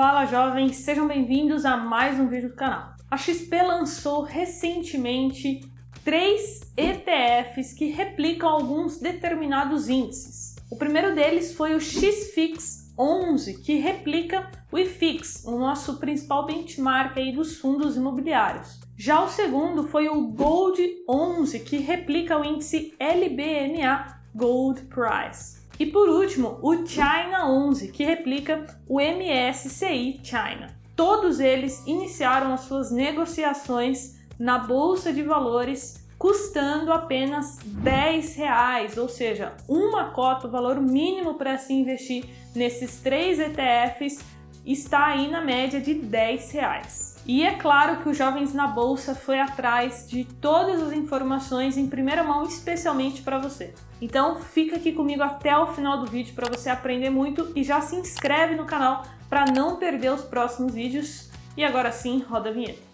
Fala jovens, sejam bem-vindos a mais um vídeo do canal. A XP lançou recentemente três ETFs que replicam alguns determinados índices. O primeiro deles foi o XFIX 11, que replica o IFIX, o nosso principal benchmark aí dos fundos imobiliários. Já o segundo foi o Gold 11, que replica o índice LBMA Gold Price. E por último, o China 11, que replica o MSCI China. Todos eles iniciaram as suas negociações na bolsa de valores custando apenas 10 reais, ou seja, uma cota, o valor mínimo para se investir nesses três ETFs está aí na média de 10 reais. E é claro que o Jovens na Bolsa foi atrás de todas as informações em primeira mão, especialmente para você. Então fica aqui comigo até o final do vídeo para você aprender muito e já se inscreve no canal para não perder os próximos vídeos. E agora sim, roda a vinheta.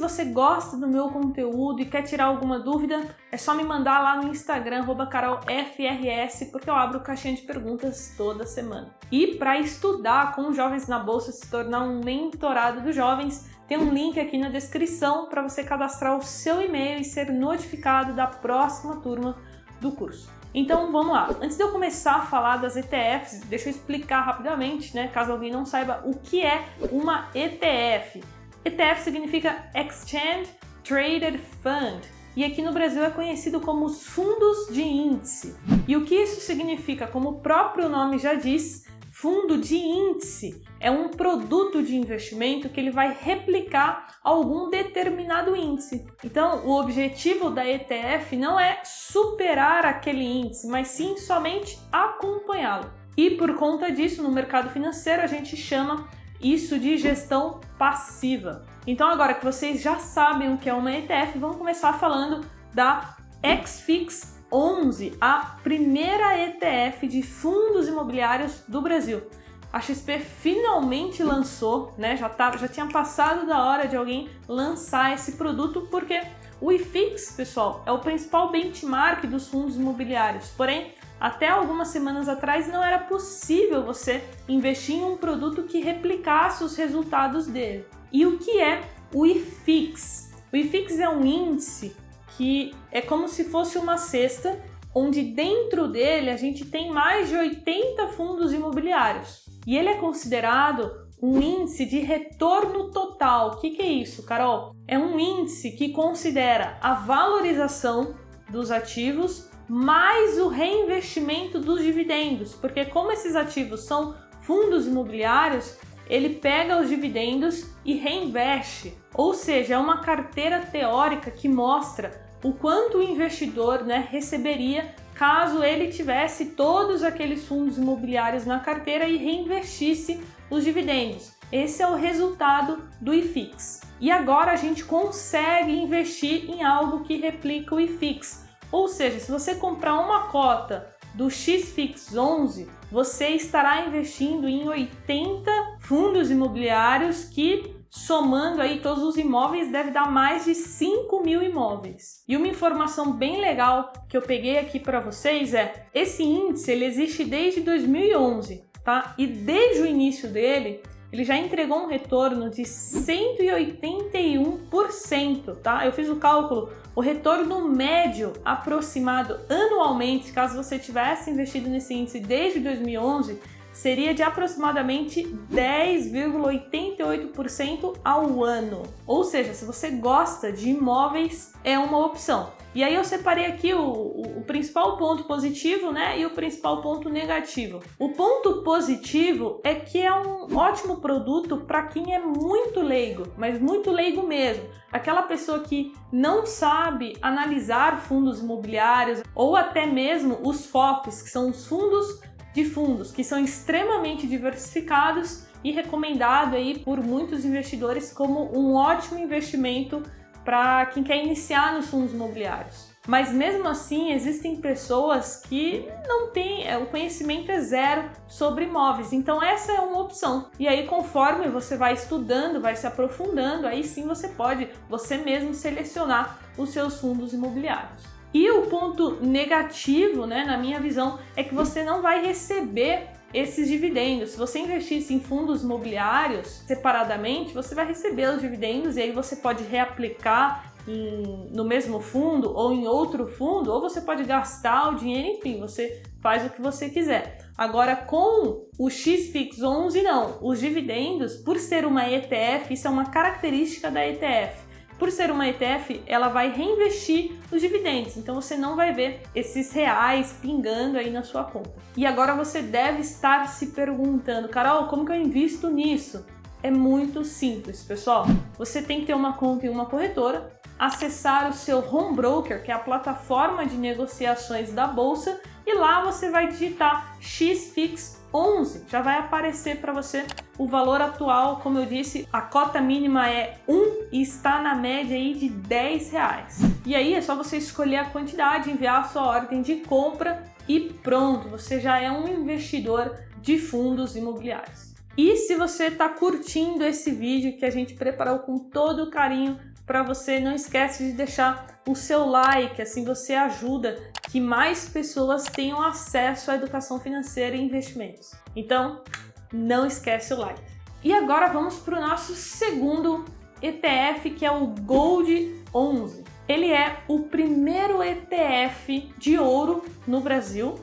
Se você gosta do meu conteúdo e quer tirar alguma dúvida, é só me mandar lá no Instagram, carolfrs, porque eu abro caixinha de perguntas toda semana. E para estudar com jovens na bolsa, se tornar um mentorado dos jovens, tem um link aqui na descrição para você cadastrar o seu e-mail e ser notificado da próxima turma do curso. Então vamos lá. Antes de eu começar a falar das ETFs, deixa eu explicar rapidamente, né, caso alguém não saiba o que é uma ETF. ETF significa Exchange Traded Fund e aqui no Brasil é conhecido como os fundos de índice. E o que isso significa? Como o próprio nome já diz, fundo de índice é um produto de investimento que ele vai replicar algum determinado índice. Então, o objetivo da ETF não é superar aquele índice, mas sim somente acompanhá-lo. E por conta disso, no mercado financeiro, a gente chama isso de gestão passiva. Então, agora que vocês já sabem o que é uma ETF, vamos começar falando da XFIX 11, a primeira ETF de fundos imobiliários do Brasil. A XP finalmente lançou, né? Já, tá, já tinha passado da hora de alguém lançar esse produto, porque o IFIX, pessoal, é o principal benchmark dos fundos imobiliários. Porém, até algumas semanas atrás não era possível você investir em um produto que replicasse os resultados dele. E o que é o IFIX? O IFIX é um índice que é como se fosse uma cesta, onde dentro dele a gente tem mais de 80 fundos imobiliários. E ele é considerado um índice de retorno total. O que, que é isso, Carol? É um índice que considera a valorização dos ativos mais o reinvestimento dos dividendos, porque como esses ativos são fundos imobiliários, ele pega os dividendos e reinveste. Ou seja, é uma carteira teórica que mostra o quanto o investidor né, receberia caso ele tivesse todos aqueles fundos imobiliários na carteira e reinvestisse os dividendos. Esse é o resultado do IFIX. E agora a gente consegue investir em algo que replica o IFIX. Ou seja, se você comprar uma cota do XFIX 11, você estará investindo em 80 fundos imobiliários que somando aí todos os imóveis deve dar mais de 5 mil imóveis. E uma informação bem legal que eu peguei aqui para vocês é esse índice ele existe desde 2011, tá? E desde o início dele ele já entregou um retorno de 181%, tá? Eu fiz o cálculo, o retorno médio aproximado anualmente, caso você tivesse investido nesse índice desde 2011, seria de aproximadamente 10,88% ao ano. Ou seja, se você gosta de imóveis, é uma opção. E aí eu separei aqui o, o, o, principal ponto positivo, né, e o principal ponto negativo. O ponto positivo é que é um ótimo produto para quem é muito leigo, mas muito leigo mesmo. Aquela pessoa que não sabe analisar fundos imobiliários ou até mesmo os FOFs, que são os fundos de fundos, que são extremamente diversificados e recomendado aí por muitos investidores como um ótimo investimento para quem quer iniciar nos fundos imobiliários. Mas mesmo assim, existem pessoas que não têm, é, o conhecimento é zero sobre imóveis. Então essa é uma opção. E aí conforme você vai estudando, vai se aprofundando, aí sim você pode você mesmo selecionar os seus fundos imobiliários. E o ponto negativo, né, na minha visão, é que você não vai receber esses dividendos. Se você investisse em fundos imobiliários separadamente, você vai receber os dividendos e aí você pode reaplicar em, no mesmo fundo ou em outro fundo, ou você pode gastar o dinheiro, enfim, você faz o que você quiser. Agora, com o XFIX 11, não. Os dividendos, por ser uma ETF, isso é uma característica da ETF por ser uma ETF, ela vai reinvestir os dividendos, então você não vai ver esses reais pingando aí na sua conta. E agora você deve estar se perguntando, Carol, como que eu invisto nisso? É muito simples, pessoal. Você tem que ter uma conta em uma corretora, acessar o seu home broker, que é a plataforma de negociações da bolsa, e lá você vai digitar XFIX 11, já vai aparecer para você o valor atual, como eu disse, a cota mínima é 1 e está na média aí de 10 reais. E aí é só você escolher a quantidade, enviar a sua ordem de compra e pronto, você já é um investidor de fundos imobiliários. E se você está curtindo esse vídeo que a gente preparou com todo carinho para você, não esquece de deixar o seu like, assim você ajuda que mais pessoas tenham acesso à educação financeira e investimentos. Então, não esquece o like. E agora vamos para o nosso segundo ETF, que é o Gold 11. Ele é o primeiro ETF de ouro no Brasil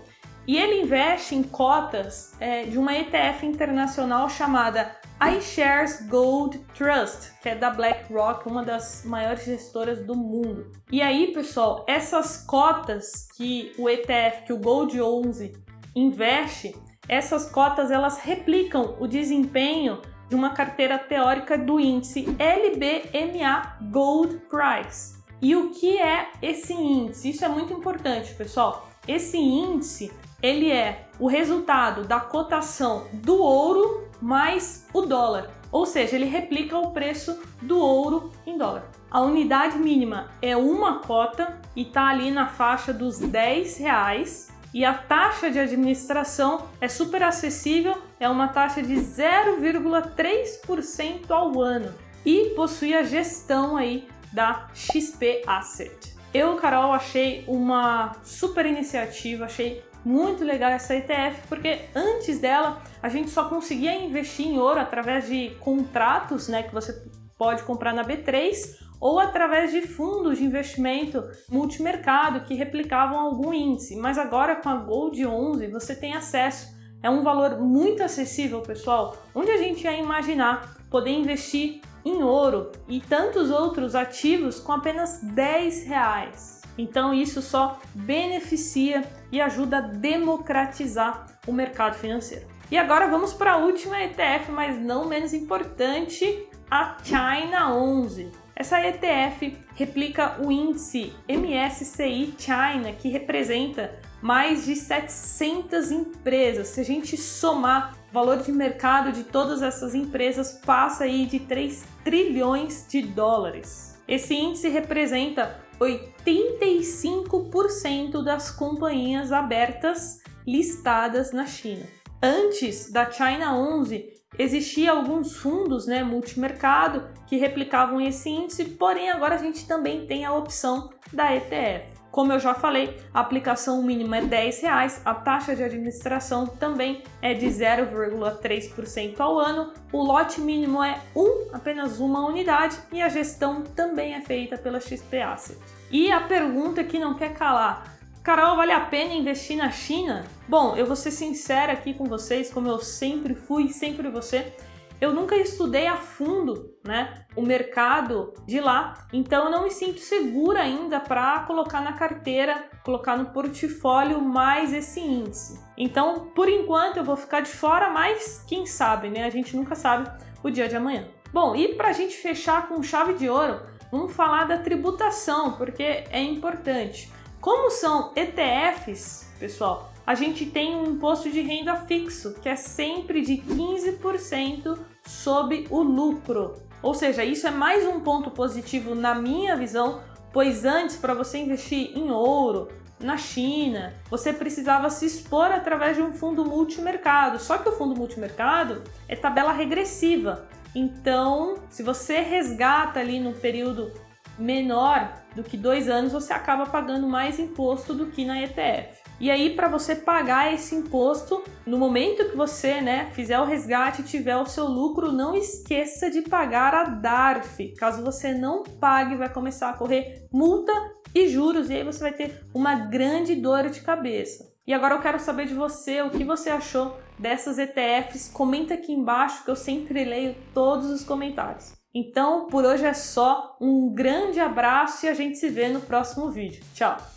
e ele investe em cotas é, de uma ETF internacional chamada iShares Gold Trust, que é da BlackRock, uma das maiores gestoras do mundo. E aí, pessoal, essas cotas que o ETF, que o Gold 11 investe, essas cotas elas replicam o desempenho de uma carteira teórica do índice LBMA Gold Price. E o que é esse índice? Isso é muito importante, pessoal. Esse índice ele é o resultado da cotação do ouro mais o dólar, ou seja, ele replica o preço do ouro em dólar. A unidade mínima é uma cota e está ali na faixa dos 10 reais. E a taxa de administração é super acessível, é uma taxa de 0,3% ao ano e possui a gestão aí da XP Asset. Eu, Carol, achei uma super iniciativa, achei muito legal essa ETF, porque antes dela a gente só conseguia investir em ouro através de contratos, né, que você pode comprar na B3 ou através de fundos de investimento multimercado que replicavam algum índice. Mas agora com a Gold 11 você tem acesso. É um valor muito acessível, pessoal. Onde a gente ia imaginar poder investir em ouro e tantos outros ativos com apenas 10 reais. Então isso só beneficia e ajuda a democratizar o mercado financeiro. E agora vamos para a última ETF, mas não menos importante, a China 11. Essa ETF replica o índice MSCI China, que representa mais de 700 empresas. Se a gente somar o valor de mercado de todas essas empresas, passa aí de 3 trilhões de dólares. Esse índice representa 85% das companhias abertas listadas na China. Antes da China 11, existia alguns fundos, né, multimercado que replicavam esse índice, porém agora a gente também tem a opção da ETF. Como eu já falei, a aplicação mínima é 10 reais, a taxa de administração também é de 0,3% ao ano, o lote mínimo é um, apenas uma unidade e a gestão também é feita pela XP Asset. E a pergunta que não quer calar, Carol, vale a pena investir na China? Bom, eu vou ser sincera aqui com vocês, como eu sempre fui, sempre você eu nunca estudei a fundo, né, o mercado de lá, então eu não me sinto segura ainda para colocar na carteira, colocar no portfólio mais esse índice. Então, por enquanto eu vou ficar de fora, mas quem sabe, né? A gente nunca sabe o dia de amanhã. Bom, e para a gente fechar com chave de ouro, vamos falar da tributação, porque é importante. Como são ETFs, pessoal, a gente tem um imposto de renda fixo, que é sempre de 15% sobre o lucro. Ou seja, isso é mais um ponto positivo na minha visão, pois antes para você investir em ouro, na China, você precisava se expor através de um fundo multimercado. Só que o fundo multimercado é tabela regressiva. Então, se você resgata ali no período menor do que dois anos, você acaba pagando mais imposto do que na ETF. E aí, para você pagar esse imposto, no momento que você né, fizer o resgate e tiver o seu lucro, não esqueça de pagar a DARF. Caso você não pague, vai começar a correr multa e juros, e aí você vai ter uma grande dor de cabeça. E agora eu quero saber de você o que você achou dessas ETFs. Comenta aqui embaixo que eu sempre leio todos os comentários. Então, por hoje é só. Um grande abraço e a gente se vê no próximo vídeo. Tchau!